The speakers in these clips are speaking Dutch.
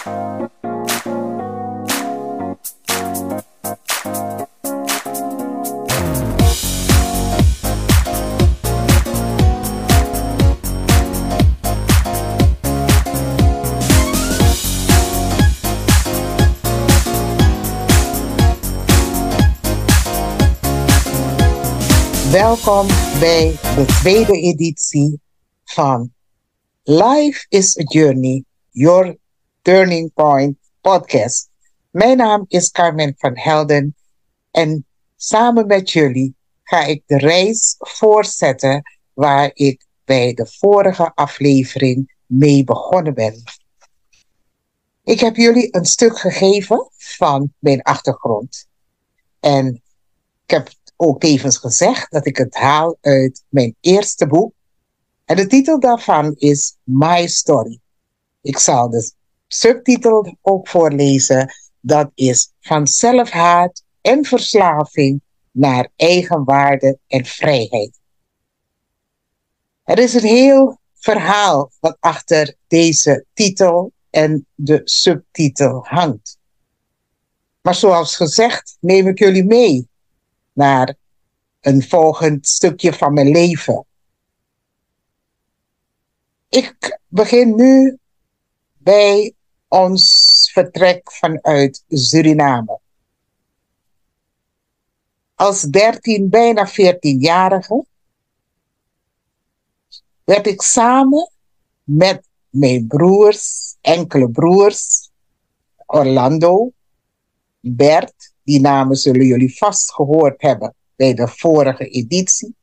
Welkom bij de tweede editie van Life is a Journey, Your Turning Point podcast. Mijn naam is Carmen van Helden en samen met jullie ga ik de reis voortzetten waar ik bij de vorige aflevering mee begonnen ben. Ik heb jullie een stuk gegeven van mijn achtergrond. En ik heb ook tevens gezegd dat ik het haal uit mijn eerste boek. En de titel daarvan is My Story. Ik zal de subtitel ook voorlezen. Dat is Van zelfhaat en verslaving naar eigenwaarde en vrijheid. Er is een heel verhaal wat achter deze titel en de subtitel hangt. Maar zoals gezegd neem ik jullie mee naar een volgend stukje van mijn leven. Ik begin nu bij ons vertrek vanuit Suriname. Als 13, bijna 14-jarige werd ik samen met mijn broers, enkele broers, Orlando, Bert, die namen zullen jullie vast gehoord hebben bij de vorige editie.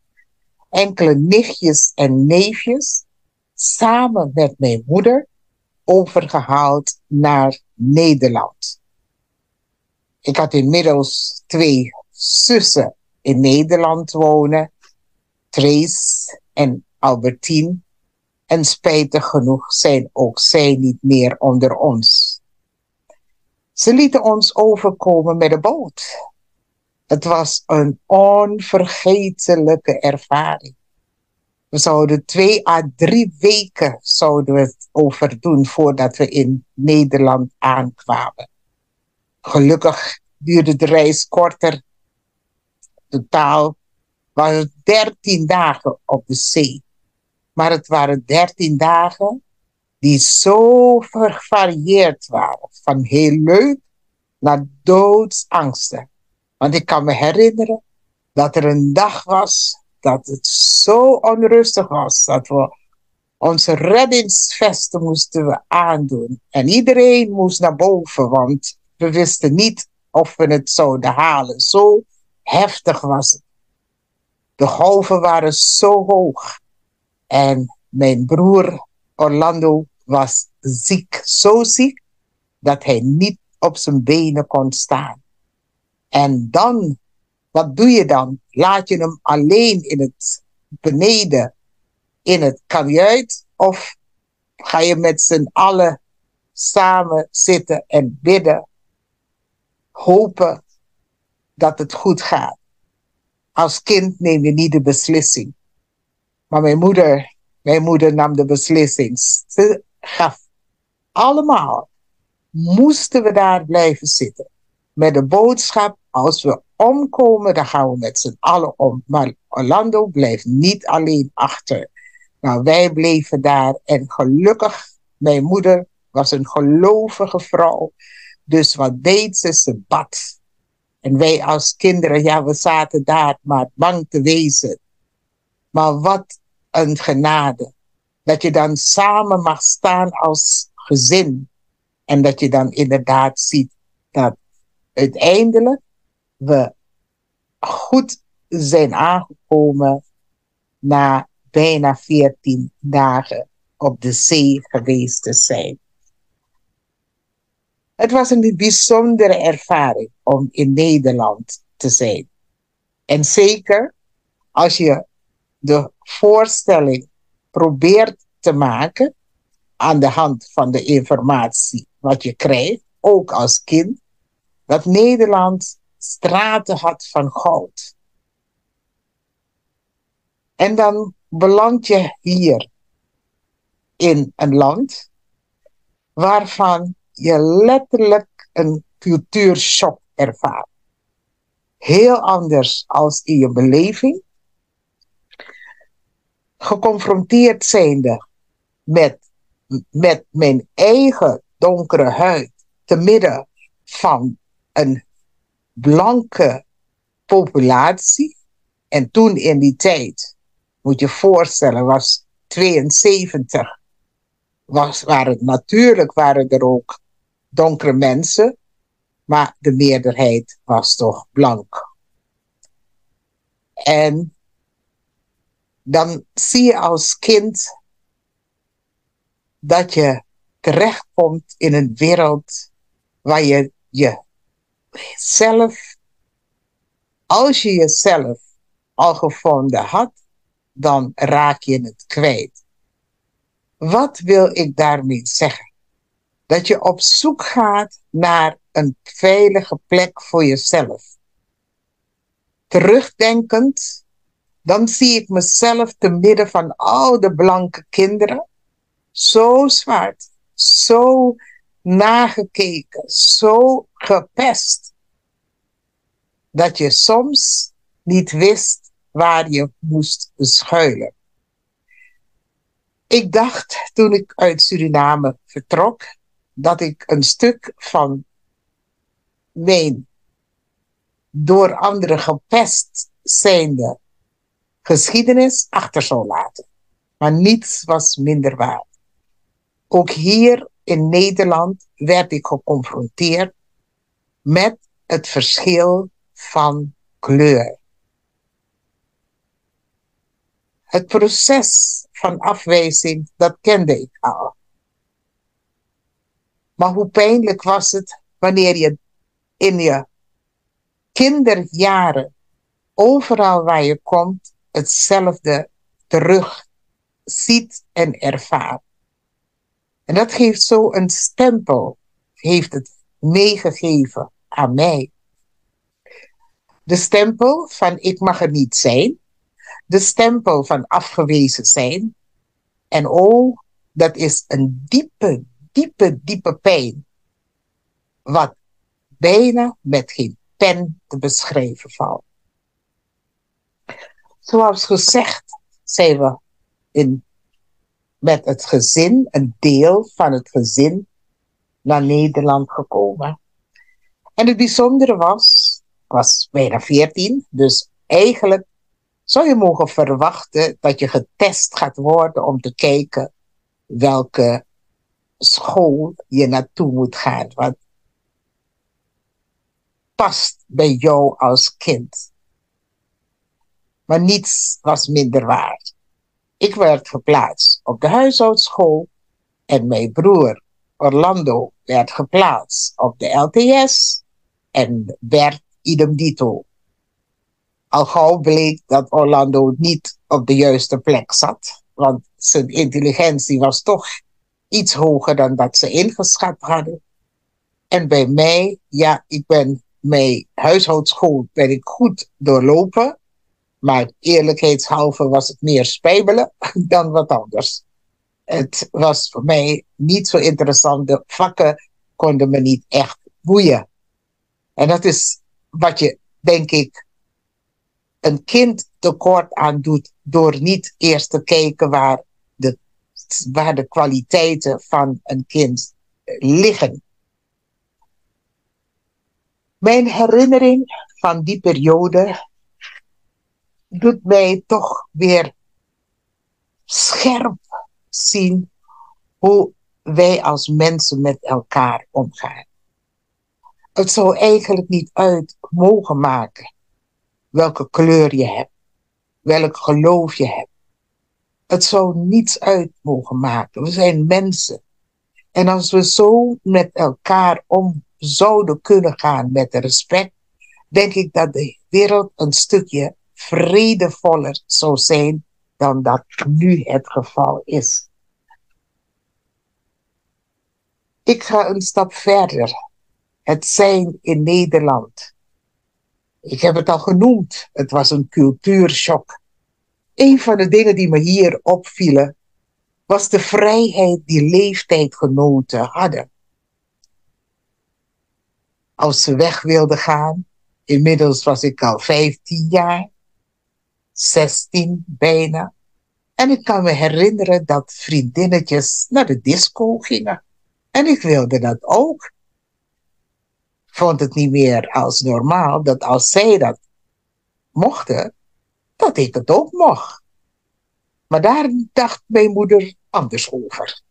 Enkele nichtjes en neefjes, samen met mijn moeder, overgehaald naar Nederland. Ik had inmiddels twee zussen in Nederland wonen, Trace en Albertine. En spijtig genoeg zijn ook zij niet meer onder ons. Ze lieten ons overkomen met de boot. Het was een onvergetelijke ervaring. We zouden twee à drie weken zouden we het overdoen voordat we in Nederland aankwamen. Gelukkig duurde de reis korter. Totaal was het dertien dagen op de zee. Maar het waren dertien dagen die zo gevarieerd waren. Van heel leuk naar doodsangsten. Want ik kan me herinneren dat er een dag was dat het zo onrustig was dat we onze reddingsvesten moesten aandoen. En iedereen moest naar boven, want we wisten niet of we het zouden halen. Zo heftig was het. De golven waren zo hoog. En mijn broer Orlando was ziek, zo ziek, dat hij niet op zijn benen kon staan. En dan, wat doe je dan? Laat je hem alleen in het beneden, in het kajuit, of ga je met z'n allen samen zitten en bidden, hopen dat het goed gaat. Als kind neem je niet de beslissing. Maar mijn moeder mijn moeder nam de beslissing. Ze gaf allemaal. Moesten we daar blijven zitten. Met de boodschap, als we omkomen, dan gaan we met z'n allen om. Maar Orlando blijft niet alleen achter. Nou, wij bleven daar en gelukkig, mijn moeder was een gelovige vrouw. Dus wat deed ze? Ze bad. En wij als kinderen, ja, we zaten daar maar bang te wezen. Maar wat een genade. Dat je dan samen mag staan als gezin. En dat je dan inderdaad ziet dat uiteindelijk we goed zijn aangekomen na bijna 14 dagen op de zee geweest te zijn. Het was een bijzondere ervaring om in Nederland te zijn. En zeker als je de voorstelling probeert te maken aan de hand van de informatie wat je krijgt, ook als kind, dat Nederland straten had van goud. En dan beland je hier in een land waarvan je letterlijk een cultuurshock ervaart. Heel anders als in je beleving. Geconfronteerd zijnde met, met mijn eigen donkere huid te midden van een blanke populatie. En toen in die tijd, moet je voorstellen, was 72. Was, waren, natuurlijk waren er ook donkere mensen, maar de meerderheid was toch blank. En dan zie je als kind dat je terechtkomt in een wereld waar je jezelf, als je jezelf al gevonden had, dan raak je het kwijt. Wat wil ik daarmee zeggen? Dat je op zoek gaat naar een veilige plek voor jezelf. Terugdenkend, dan zie ik mezelf te midden van al de blanke kinderen. Zo zwart, zo nagekeken, zo gepest. Dat je soms niet wist waar je moest schuilen. Ik dacht toen ik uit Suriname vertrok dat ik een stuk van mijn door anderen gepest zijnde geschiedenis achter zou laten. Maar niets was minder waar. Ook hier in Nederland werd ik geconfronteerd met het verschil van kleur. Het proces van afwijzing, dat kende ik al. Maar hoe pijnlijk was het wanneer je in je kinderjaren, overal waar je komt, hetzelfde terug ziet en ervaart. En dat geeft zo een stempel, heeft het meegegeven aan mij. De stempel van ik mag er niet zijn. De stempel van afgewezen zijn. En oh, dat is een diepe, diepe, diepe pijn. Wat bijna met geen pen te beschrijven valt. Zoals gezegd zijn we in met het gezin, een deel van het gezin, naar Nederland gekomen. En het bijzondere was, ik was bijna 14, dus eigenlijk zou je mogen verwachten dat je getest gaat worden om te kijken welke school je naartoe moet gaan. Wat past bij jou als kind. Maar niets was minder waard. Ik werd geplaatst op de huishoudschool en mijn broer Orlando werd geplaatst op de LTS en Bert idem dito. Al gauw bleek dat Orlando niet op de juiste plek zat, want zijn intelligentie was toch iets hoger dan dat ze ingeschat hadden. En bij mij, ja, ik ben mijn huishoudschool ben ik goed doorlopen. Maar eerlijkheidshalve was het meer spijbelen dan wat anders. Het was voor mij niet zo interessant. De vakken konden me niet echt boeien. En dat is wat je, denk ik, een kind tekort aan doet door niet eerst te kijken waar de, waar de kwaliteiten van een kind liggen. Mijn herinnering van die periode doet mij toch weer scherp zien hoe wij als mensen met elkaar omgaan. Het zou eigenlijk niet uit mogen maken welke kleur je hebt, welk geloof je hebt. Het zou niets uit mogen maken. We zijn mensen. En als we zo met elkaar om zouden kunnen gaan met respect, denk ik dat de wereld een stukje vredevoller zou zijn dan dat nu het geval is. Ik ga een stap verder. Het zijn in Nederland. Ik heb het al genoemd. Het was een cultuurshock. Een van de dingen die me hier opvielen, was de vrijheid die leeftijdgenoten hadden. als ze weg wilden gaan. Inmiddels was ik al 15 jaar, 16 bijna. En ik kan me herinneren dat vriendinnetjes naar de disco gingen. En ik wilde dat ook. Vond het niet meer als normaal dat als zij dat mochten, dat ik het ook mocht. Maar daar dacht mijn moeder anders over.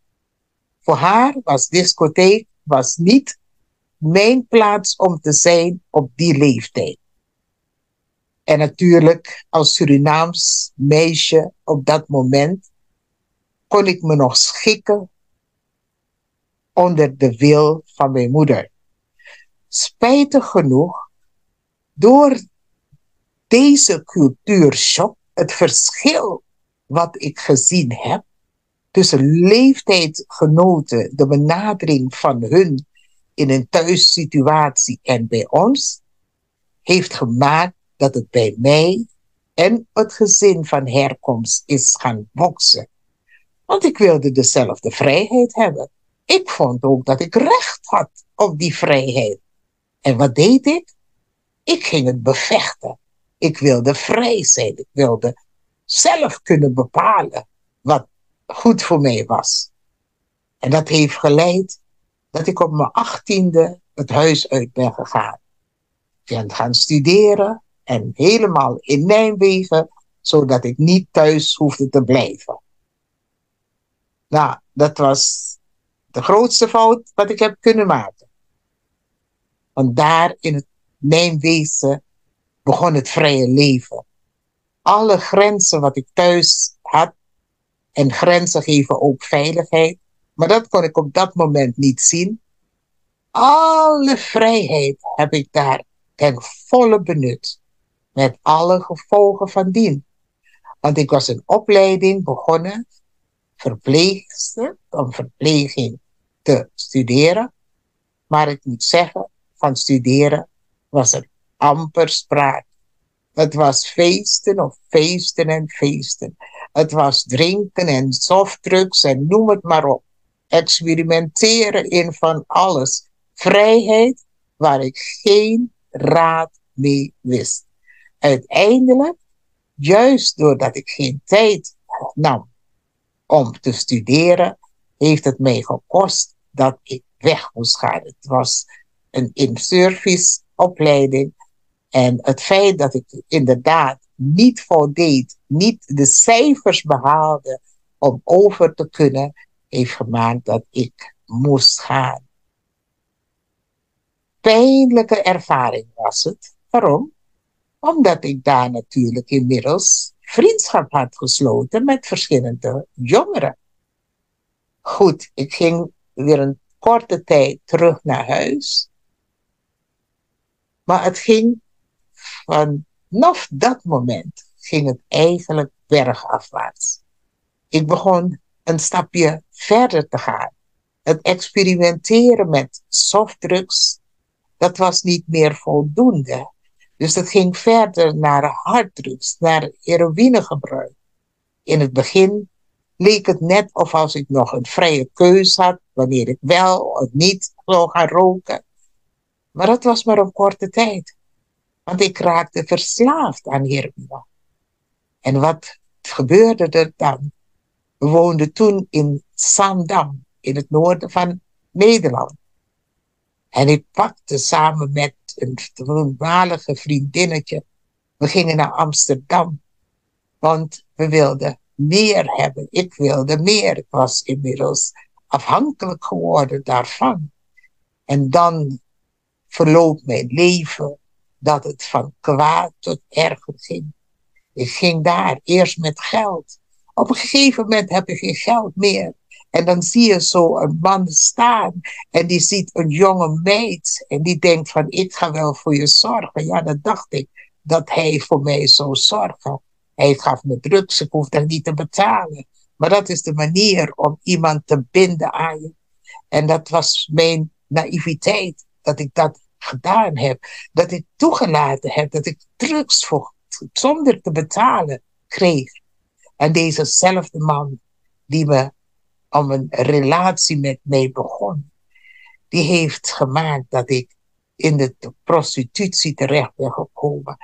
Voor haar was discotheek was niet mijn plaats om te zijn op die leeftijd. En natuurlijk, als Surinaams meisje op dat moment, kon ik me nog schikken onder de wil van mijn moeder. Spijtig genoeg, door deze cultuurshock, het verschil wat ik gezien heb tussen leeftijdgenoten, de benadering van hun in een thuissituatie en bij ons, heeft gemaakt dat het bij mij en het gezin van herkomst is gaan boksen. Want ik wilde dezelfde vrijheid hebben. Ik vond ook dat ik recht had op die vrijheid. En wat deed ik? Ik ging het bevechten. Ik wilde vrij zijn. Ik wilde zelf kunnen bepalen wat goed voor mij was. En dat heeft geleid dat ik op mijn achttiende het huis uit ben gegaan. Ik ben gaan studeren en helemaal in Nijmegen, zodat ik niet thuis hoefde te blijven. Nou, dat was de grootste fout wat ik heb kunnen maken. Want daar in het Nijmegen begon het vrije leven. Alle grenzen wat ik thuis had, en grenzen geven ook veiligheid, maar dat kon ik op dat moment niet zien. Alle vrijheid heb ik daar ten volle benut met alle gevolgen van dien. Want ik was een opleiding begonnen, verpleegster, om verpleging te studeren. Maar ik moet zeggen, van studeren was er amper sprake. Het was feesten of feesten en feesten. Het was drinken en softdrugs en noem het maar op. Experimenteren in van alles. Vrijheid waar ik geen raad mee wist uiteindelijk, juist doordat ik geen tijd nam om te studeren, heeft het mij gekost dat ik weg moest gaan. Het was een in-service opleiding. En het feit dat ik inderdaad niet voldeed, niet de cijfers behaalde om over te kunnen, heeft gemaakt dat ik moest gaan. Pijnlijke ervaring was het. Waarom? Omdat ik daar natuurlijk inmiddels vriendschap had gesloten met verschillende jongeren. Goed, ik ging weer een korte tijd terug naar huis. Maar het ging vanaf dat moment ging het eigenlijk bergafwaarts. Ik begon een stapje verder te gaan. Het experimenteren met softdrugs, dat was niet meer voldoende. Dus dat ging verder naar harddrugs, naar heroïnegebruik. In het begin leek het net of als ik nog een vrije keus had, wanneer ik wel of niet zou gaan roken. Maar dat was maar een korte tijd. Want ik raakte verslaafd aan heroïne. En wat gebeurde er dan? We woonden toen in Sandam, in het noorden van Nederland. En ik pakte samen met een voormalige vriendinnetje. We gingen naar Amsterdam. Want we wilden meer hebben. Ik wilde meer. Ik was inmiddels afhankelijk geworden daarvan. En dan verloopt mijn leven dat het van kwaad tot erger ging. Ik ging daar eerst met geld. Op een gegeven moment heb ik geen geld meer. En dan zie je zo een man staan en die ziet een jonge meid en die denkt van ik ga wel voor je zorgen. Ja, dat dacht ik dat hij voor mij zou zorgen. Hij gaf me drugs, ik hoef dat niet te betalen. Maar dat is de manier om iemand te binden aan je. En dat was mijn naïviteit, dat ik dat gedaan heb. Dat ik toegelaten heb dat ik drugs voor, zonder te betalen kreeg. En dezezelfde man die me om een relatie met mij begon, die heeft gemaakt dat ik in de prostitutie terecht ben gekomen.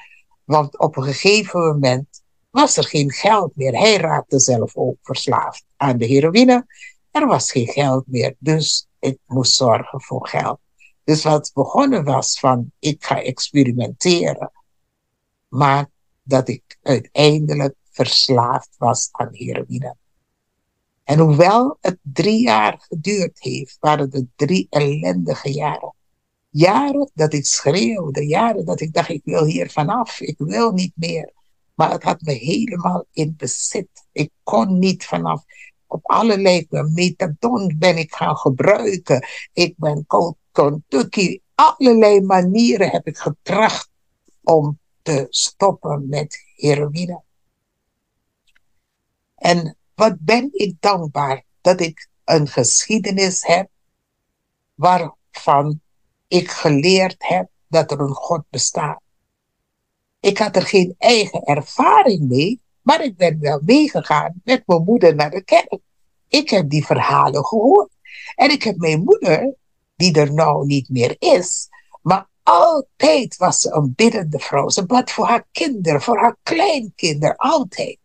Want op een gegeven moment was er geen geld meer. Hij raakte zelf ook verslaafd aan de heroïne. Er was geen geld meer, dus ik moest zorgen voor geld. Dus wat begonnen was van ik ga experimenteren, maar dat ik uiteindelijk verslaafd was aan heroïne. En hoewel het drie jaar geduurd heeft, waren het drie ellendige jaren. Jaren dat ik schreeuwde, jaren dat ik dacht, ik wil hier vanaf, ik wil niet meer. Maar het had me helemaal in bezit. Ik kon niet vanaf. Op allerlei methadon ben ik gaan gebruiken. Ik ben Kentucky. Allerlei manieren heb ik getracht om te stoppen met heroïne. En wat ben ik dankbaar dat ik een geschiedenis heb waarvan ik geleerd heb dat er een God bestaat. Ik had er geen eigen ervaring mee, maar ik ben wel meegegaan met mijn moeder naar de kerk. Ik heb die verhalen gehoord. En ik heb mijn moeder, die er nou niet meer is, maar altijd was ze een biddende vrouw. Ze bad voor haar kinderen, voor haar kleinkinderen, altijd.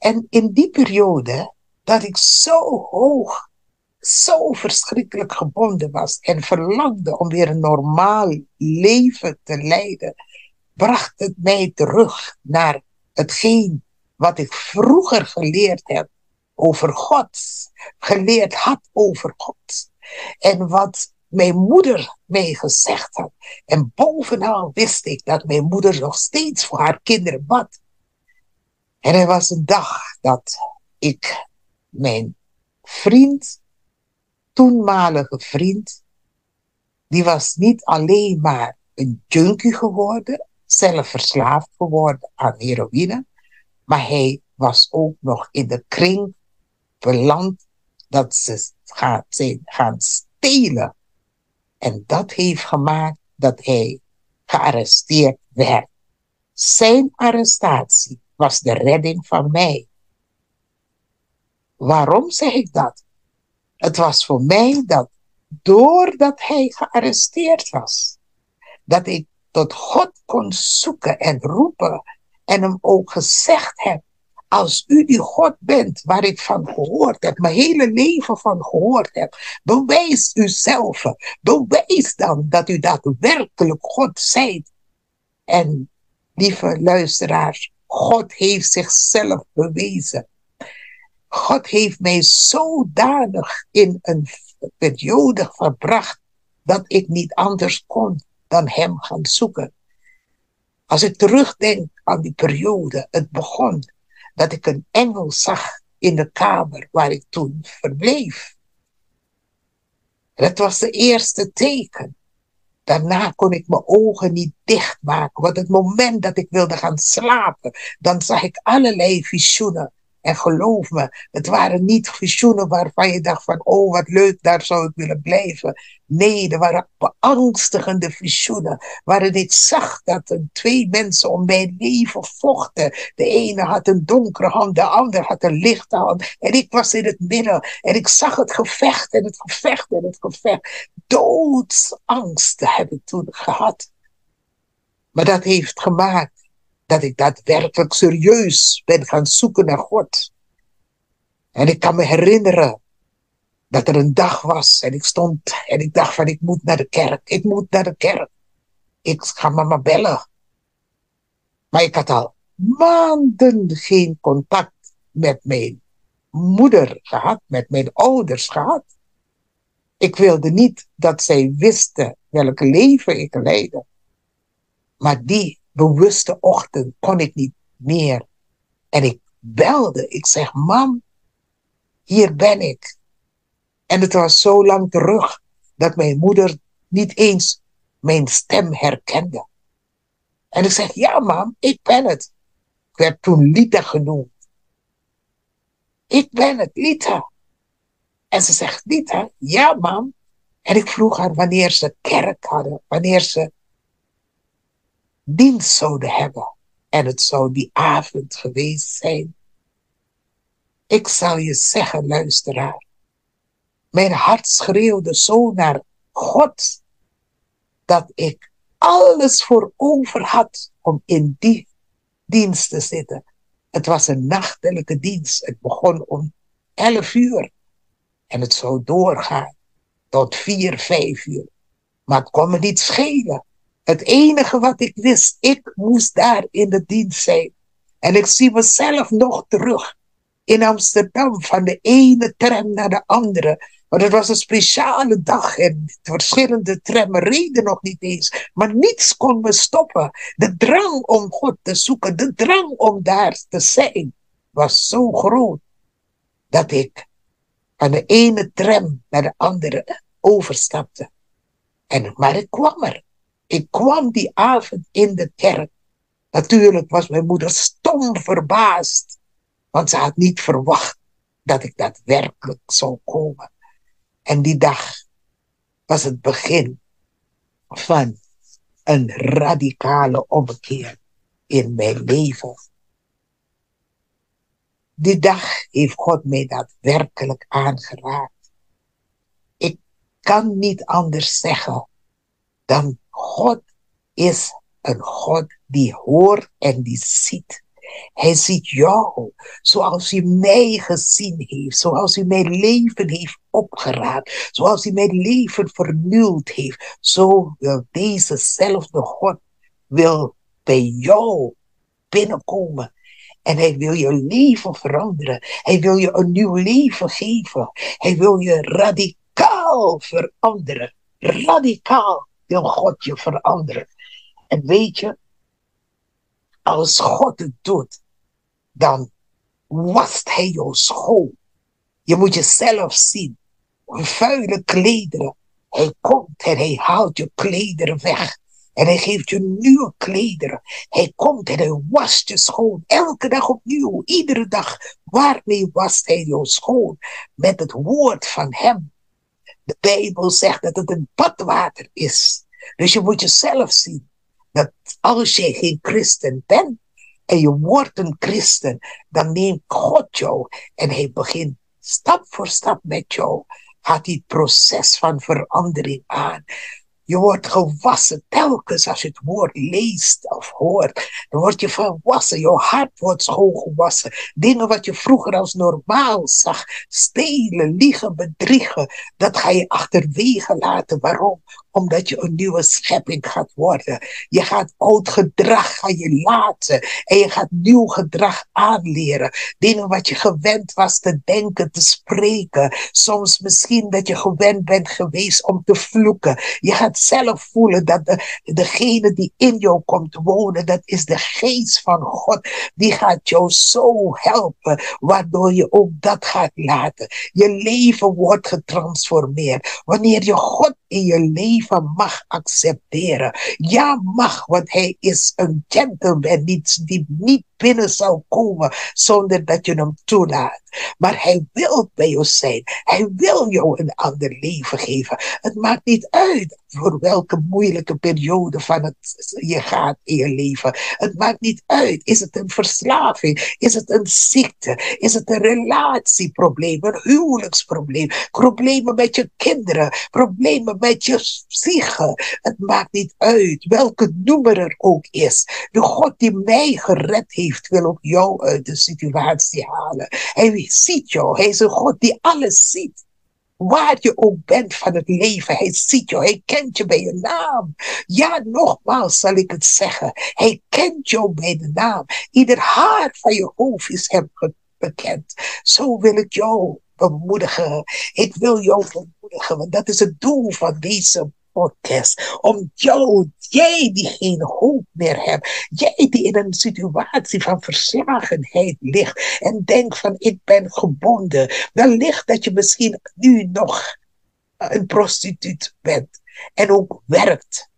En in die periode, dat ik zo hoog, zo verschrikkelijk gebonden was en verlangde om weer een normaal leven te leiden, bracht het mij terug naar hetgeen wat ik vroeger geleerd heb over God, geleerd had over God. En wat mijn moeder mij gezegd had. En bovenal wist ik dat mijn moeder nog steeds voor haar kinderen bad. En er was een dag dat ik mijn vriend, toenmalige vriend, die was niet alleen maar een junkie geworden, zelf verslaafd geworden aan heroïne, maar hij was ook nog in de kring beland dat ze gaan, zijn gaan stelen. En dat heeft gemaakt dat hij gearresteerd werd. Zijn arrestatie was de redding van mij. Waarom zeg ik dat? Het was voor mij dat doordat hij gearresteerd was, dat ik tot God kon zoeken en roepen en hem ook gezegd heb, als u die God bent waar ik van gehoord heb, mijn hele leven van gehoord heb, bewijs uzelf. Bewijs dan dat u daadwerkelijk God zijt. En lieve luisteraars, God heeft zichzelf bewezen. God heeft mij zodanig in een periode gebracht dat ik niet anders kon dan Hem gaan zoeken. Als ik terugdenk aan die periode, het begon dat ik een engel zag in de kamer waar ik toen verbleef. Dat was de eerste teken. Daarna kon ik mijn ogen niet dichtmaken. Want het moment dat ik wilde gaan slapen, dan zag ik allerlei visioenen. En geloof me, het waren niet visioenen waarvan je dacht van, oh wat leuk, daar zou ik willen blijven. Nee, er waren beangstigende visioenen, waarin ik zag dat er twee mensen om mijn leven vochten. De ene had een donkere hand, de ander had een lichte hand. En ik was in het midden en ik zag het gevecht en het gevecht en het gevecht. Doodsangst heb ik toen gehad. Maar dat heeft gemaakt dat ik daadwerkelijk serieus ben gaan zoeken naar God. En ik kan me herinneren dat er een dag was en ik stond en ik dacht van ik moet naar de kerk, ik moet naar de kerk. Ik ga mama bellen. Maar ik had al maanden geen contact met mijn moeder gehad, met mijn ouders gehad. Ik wilde niet dat zij wisten welk leven ik leidde. Maar die bewuste ochtend kon ik niet meer. En ik belde. Ik zeg, mam, hier ben ik. En het was zo lang terug dat mijn moeder niet eens mijn stem herkende. En ik zeg, ja mam, ik ben het. Ik werd toen Lita genoemd. Ik ben het, Lita. En ze zegt, Lita, ja mam. En ik vroeg haar wanneer ze kerk hadden, wanneer ze dienst zouden hebben. En het zou die avond geweest zijn. Ik zal je zeggen, luisteraar. Mijn hart schreeuwde zo naar God. dat ik alles voor over had om in die dienst te zitten. Het was een nachtelijke dienst. Het begon om 11 uur. En het zou doorgaan tot 4, 5 uur. Maar het kon me niet schelen. Het enige wat ik wist, ik moest daar in de dienst zijn. En ik zie mezelf nog terug in Amsterdam van de ene tram naar de andere. Want het was een speciale dag en verschillende trammen reden nog niet eens. Maar niets kon me stoppen. De drang om God te zoeken, de drang om daar te zijn, was zo groot dat ik van de ene tram naar de andere overstapte. En, maar ik kwam er. Ik kwam die avond in de kerk. Natuurlijk was mijn moeder stom verbaasd, want ze had niet verwacht dat ik daadwerkelijk zou komen. En die dag was het begin van een radicale ommekeer in mijn leven. Die dag heeft God mij daadwerkelijk aangeraakt. Ik kan niet anders zeggen dan God is een God die hoort en die ziet. Hij ziet jou zoals hij mij gezien heeft, zoals hij mijn leven heeft opgeraapt, zoals hij mijn leven vernieuwd heeft. Zo wil dezezelfde God wil bij jou binnenkomen. En hij wil je leven veranderen. Hij wil je een nieuw leven geven. Hij wil je radicaal veranderen. Radicaal wil God je veranderen. En weet je, als God het doet, dan wast hij jou schoon. Je moet jezelf zien. Vuile klederen. Hij komt en hij haalt je klederen weg. En hij geeft je nieuwe klederen. Hij komt en hij wast je schoon. Elke dag opnieuw. Iedere dag. Waarmee wast hij jou schoon? Met het woord van hem. De Bijbel zegt dat het een badwater is. Dus je moet jezelf zien dat als je geen christen bent en je wordt een christen, dan neemt God jou en hij begint stap voor stap met jou. Gaat die proces van verandering aan. Je wordt gewassen telkens als je het woord leest of hoort. Dan word je verwassen. Je hart wordt schoongewassen. Dingen wat je vroeger als normaal zag. Stelen, liegen, bedriegen. Dat ga je achterwege laten. Waarom? Omdat je een nieuwe schepping gaat worden. Je gaat oud gedrag gaan je laten. En je gaat nieuw gedrag aanleren. Dingen wat je gewend was te denken, te spreken. Soms misschien dat je gewend bent geweest om te vloeken. Je gaat zelf voelen dat de, degene die in jou komt wonen, dat is de geest van God. Die gaat jou zo helpen, waardoor je ook dat gaat laten. Je leven wordt getransformeerd. Wanneer je God in je leven mag accepteren. Ja, mag, want hij is een gentleman die, niet binnen zal komen zonder dat je hem toelaat. Maar hij wil bij jou zijn. Hij wil jou een ander leven geven. Het maakt niet uit voor welke moeilijke periode van het je gaat in je leven. Het maakt niet uit. Is het een verslaving? Is het een ziekte? Is het een relatieprobleem? Een huwelijksprobleem? Problemen met je kinderen? Problemen met je psyche? Het maakt niet uit welke noemer er ook is. De God die mij gered heeft, wil ook jou uit de situatie halen. Hij ziet jou. Hij is een God die alles ziet. Waar je ook bent van het leven, hij ziet jou, hij kent je bij je naam. Ja, nogmaals zal ik het zeggen. Hij kent jou bij de naam. Ieder haar van je hoofd is hem bekend. Zo wil ik jou bemoedigen. Ik wil jou bemoedigen, want dat is het doel van deze Om jou, jij die geen hoop meer hebt, jij die in een situatie van verslagenheid ligt en denkt van ik ben gebonden, wellicht dat je misschien nu nog een prostituut bent en ook werkt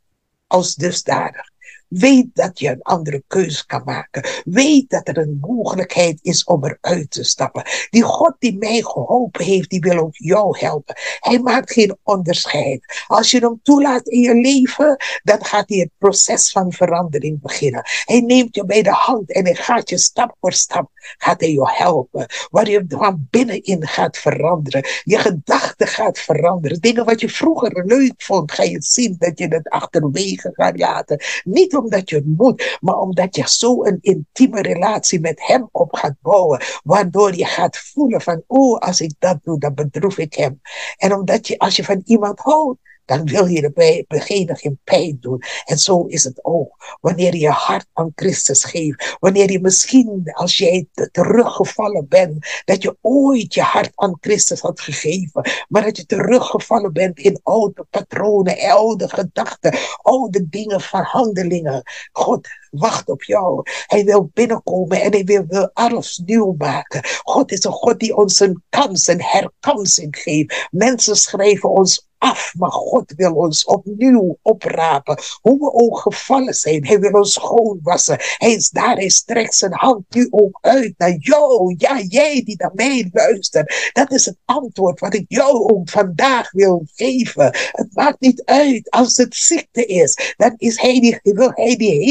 als dusdanig. Weet dat je een andere keuze kan maken. Weet dat er een mogelijkheid is om eruit te stappen. Die God die mij geholpen heeft, die wil ook jou helpen. Hij maakt geen onderscheid. Als je hem toelaat in je leven, dan gaat hij het proces van verandering beginnen. Hij neemt je bij de hand en hij gaat je stap voor stap gaat hij je helpen. Waar je van binnenin gaat veranderen. Je gedachten gaat veranderen. Dingen wat je vroeger leuk vond, ga je zien dat je het achterwege gaat laten. Niet omdat je het moet, maar omdat je zo een intieme relatie met hem op gaat bouwen. Waardoor je gaat voelen van, oh, als ik dat doe, dan bedroef ik hem. En omdat je, als je van iemand houdt, dan wil je erbij degene geen pijn doen. En zo is het ook. Wanneer je je hart aan Christus geeft. Wanneer je misschien, als jij teruggevallen bent, dat je ooit je hart aan Christus had gegeven. Maar dat je teruggevallen bent in oude patronen, oude gedachten, oude dingen van handelingen. God wacht op jou. Hij wil binnenkomen en hij wil, alles nieuw maken. God is een God die ons een kans, een herkansing geeft. Mensen schrijven ons af, maar God wil ons opnieuw oprapen. Hoe we ook gevallen zijn, hij wil ons schoonwassen. Hij is daar, hij strekt zijn hand nu ook uit naar jou. Ja, jij die naar mij luistert. Dat is het antwoord wat ik jou ook vandaag wil geven. Het maakt niet uit als het ziekte is. Dan is hij die, wil hij die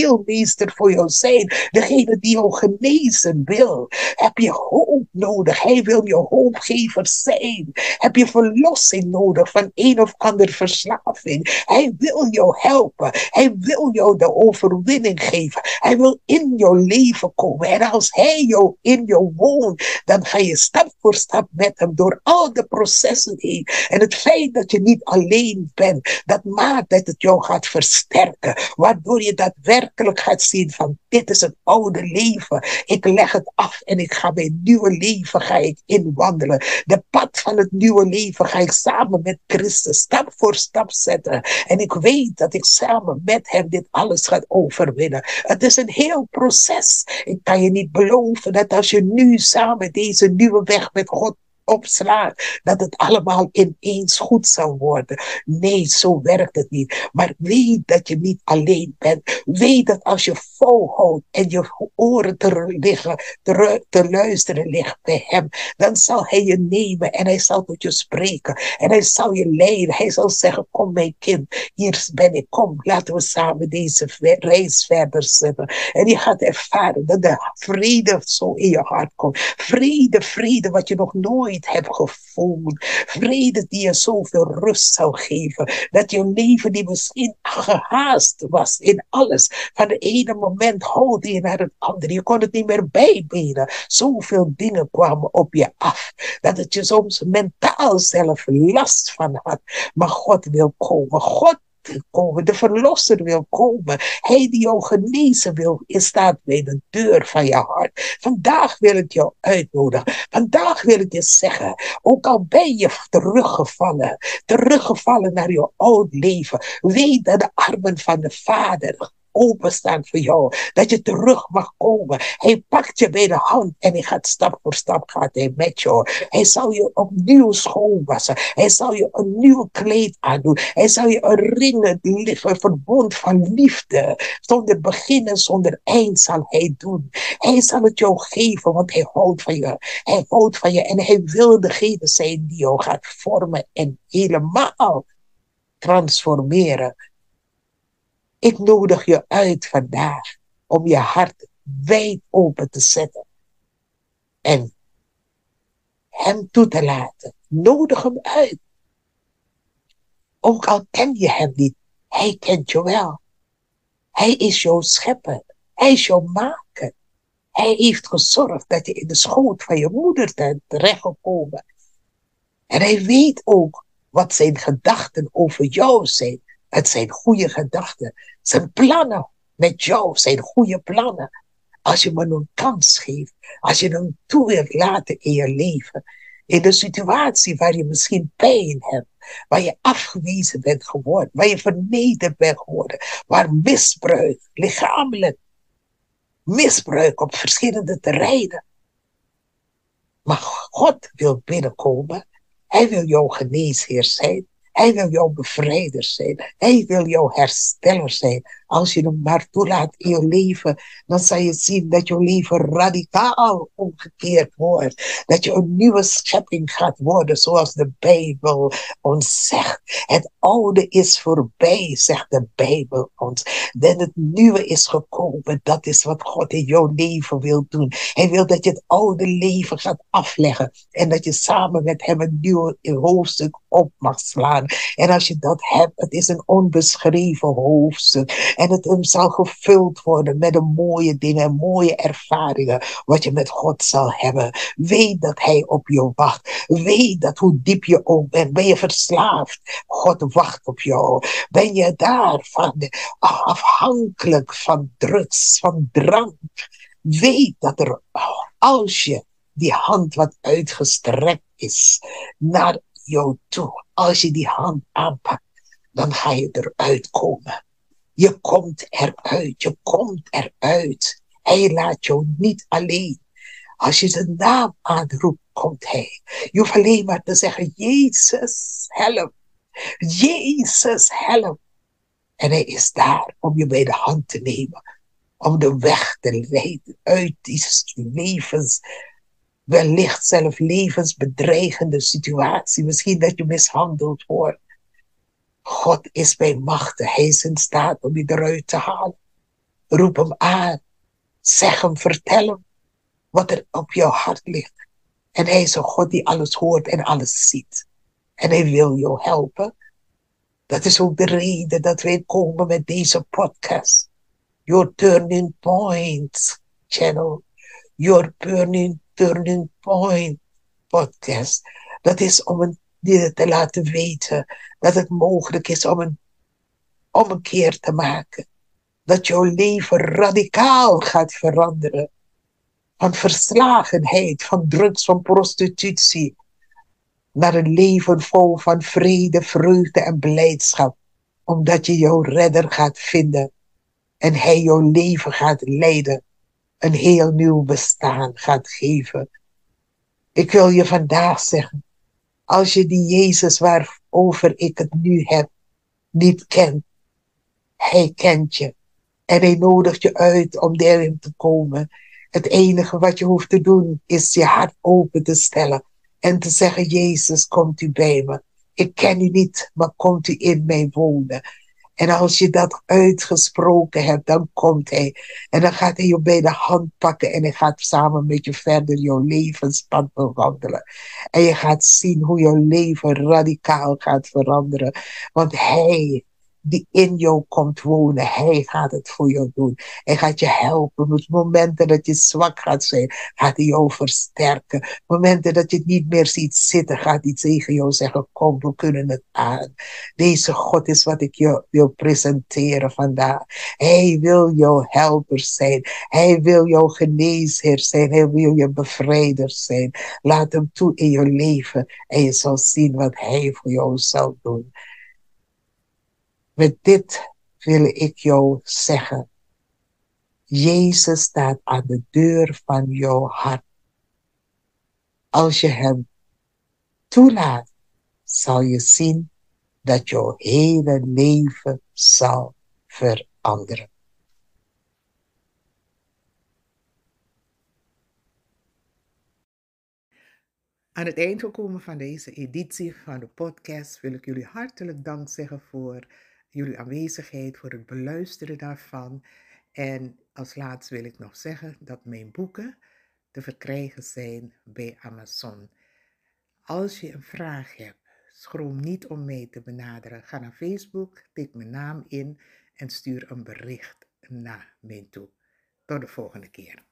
heelmeester voor jou zijn. Degene die jou genezen wil. Heb je hoop nodig? Hij wil je hoopgever zijn. Heb je verlossing nodig van een of andere verslaving. Hij wil jou helpen. Hij wil jou de overwinning geven. Hij wil in jouw leven komen. En als hij jou in jou woont, dan ga je stap voor stap met hem door al de processen heen. En het feit dat je niet alleen bent, dat maakt dat het jou gaat versterken. Waardoor je daadwerkelijk gaat zien van dit is het oude leven. Ik leg het af en ik ga mijn nieuwe leven ga ik inwandelen. De pad van het nieuwe leven ga ik samen met Christus stap voor stap zetten. En ik weet dat ik samen met hem dit alles ga overwinnen. Het is een heel proces. Ik kan je niet beloven dat als je nu samen deze nieuwe weg met God opslaat, dat het allemaal ineens goed zal worden. Nee, zo werkt het niet. Maar weet dat je niet alleen bent. Weet dat als je volhoudt en je oren te, liggen, te, te luisteren ligt bij hem, dan zal hij je nemen en hij zal tot je spreken. En hij zal je leiden. Hij zal zeggen, kom mijn kind, hier ben ik, kom, laten we samen deze reis verder zetten. En je gaat ervaren dat de vrede zo in je hart komt. Vrede, vrede, wat je nog nooit heb gevoeld. Vrede die je zoveel rust zou geven. Dat je leven die misschien gehaast was in alles. Van de ene moment hoorde je naar het andere. Je kon het niet meer bijbenen. Zoveel dingen kwamen op je af. Dat het je soms mentaal zelf last van had. Maar God wil komen. God komen. De verlosser wil komen. Hij die jou genezen wil, is staat bij de deur van je hart. Vandaag wil ik jou uitnodigen. Vandaag wil ik je zeggen, ook al ben je teruggevallen, teruggevallen naar je oud leven, weet dat de armen van de Vader openstaan voor jou. Dat je terug mag komen. Hij pakt je bij de hand en hij gaat stap voor stap gaat hij met jou. Hij zal je opnieuw schoonwassen. Hij zal je een nieuw kleed aandoen. Hij zal je een ring, een verbond van liefde. Zonder begin en zonder eind zal hij doen. Hij zal het jou geven, want hij houdt van je. Hij houdt van je en hij wil degene zijn die jou gaat vormen en helemaal transformeren ik nodig je uit vandaag om je hart wijd open te zetten. En hem toe te laten. Nodig hem uit. Ook al ken je hem niet, hij kent je wel. Hij is jouw schepper. Hij is jouw maker. Hij heeft gezorgd dat je in de schoot van je moeder bent terechtgekomen. En hij weet ook wat zijn gedachten over jou zijn. Het zijn goede gedachten. Zijn plannen met jou zijn goede plannen. Als je me een kans geeft. Als je hem toe wilt laten in je leven. In de situatie waar je misschien pijn hebt. Waar je afgewezen bent geworden. Waar je vernederd bent geworden. Waar misbruik, lichamelijk. Misbruik op verschillende terreinen. Maar God wil binnenkomen. Hij wil jouw geneesheer zijn. Hij wil jouw bevrijder zijn. Hij wil jouw hersteller zijn. Als je hem maar toelaat in je leven, dan zal je zien dat je leven radicaal omgekeerd wordt. Dat je een nieuwe schepping gaat worden, zoals de Bijbel ons zegt. Het oude is voorbij, zegt de Bijbel ons. En het nieuwe is gekomen. Dat is wat God in jouw leven wil doen. Hij wil dat je het oude leven gaat afleggen. En dat je samen met hem een nieuw hoofdstuk op mag slaan. En als je dat hebt, het is een onbeschreven hoofdstuk. En het zal gevuld worden met de mooie dingen, mooie ervaringen. Wat je met God zal hebben. Weet dat Hij op je wacht. Weet dat hoe diep je ook bent. Ben je verslaafd? God wacht op jou. Ben je daarvan afhankelijk van drugs, van drank? Weet dat er, als je die hand wat uitgestrekt is naar jou toe, als je die hand aanpakt, dan ga je eruit komen. Je komt eruit, je komt eruit. Hij laat jou niet alleen. Als je zijn naam aanroept, komt hij. Je hoeft alleen maar te zeggen, Jezus, help. Jezus, help. En hij is daar om je bij de hand te nemen. Om de weg te leiden uit die levens, wellicht zelf levensbedreigende situatie. Misschien dat je mishandeld wordt. God is bij machten. Hij is in staat om je eruit te halen. Roep hem aan. Zeg hem, vertel hem wat er op jouw hart ligt. En hij is een God die alles hoort en alles ziet. En hij wil jou helpen. Dat is ook de reden dat wij komen met deze podcast. Your Turning Point channel. Your Turning, turning Point podcast. Dat is om een, die te laten weten dat het mogelijk is om een omkeer te maken. Dat jouw leven radicaal gaat veranderen. Van verslagenheid, van drugs, van prostitutie. Naar een leven vol van vrede, vreugde en blijdschap. Omdat je jouw redder gaat vinden. En hij jouw leven gaat leiden. Een heel nieuw bestaan gaat geven. Ik wil je vandaag zeggen. Als je die Jezus waarover ik het nu heb, niet kent. Hij kent je. En hij nodigt je uit om daarin te komen. Het enige wat je hoeft te doen is je hart open te stellen en te zeggen, Jezus, komt u bij me. Ik ken u niet, maar komt u in mij wonen. En als je dat uitgesproken hebt, dan komt hij. En dan gaat hij je bij de hand pakken en hij gaat samen met je verder jouw levenspad bewandelen. En je gaat zien hoe jouw leven radicaal gaat veranderen. Want hij die in jou komt wonen. Hij gaat het voor jou doen. Hij gaat je helpen. Op momenten dat je zwak gaat zijn, gaat hij jou versterken. Momenten dat je het niet meer ziet zitten, gaat hij tegen jou zeggen, kom, we kunnen het aan. Deze God is wat ik je wil presenteren vandaag. Hij wil jouw helper zijn. Hij wil jouw geneesheer zijn. Hij wil je bevrijder zijn. Laat hem toe in je leven en je zal zien wat hij voor jou zal doen. Met dit wil ik jou zeggen. Jezus staat aan de deur van jouw hart. Als je hem toelaat, zal je zien dat jouw hele leven zal veranderen. Aan het eind gekomen van deze editie van de podcast wil ik jullie hartelijk dank zeggen voor jullie aanwezigheid, voor het beluisteren daarvan. En als laatst wil ik nog zeggen dat mijn boeken te verkrijgen zijn bij Amazon. Als je een vraag hebt, schroom niet om mij te benaderen. Ga naar Facebook, tik mijn naam in en stuur een bericht naar mij toe. Tot de volgende keer.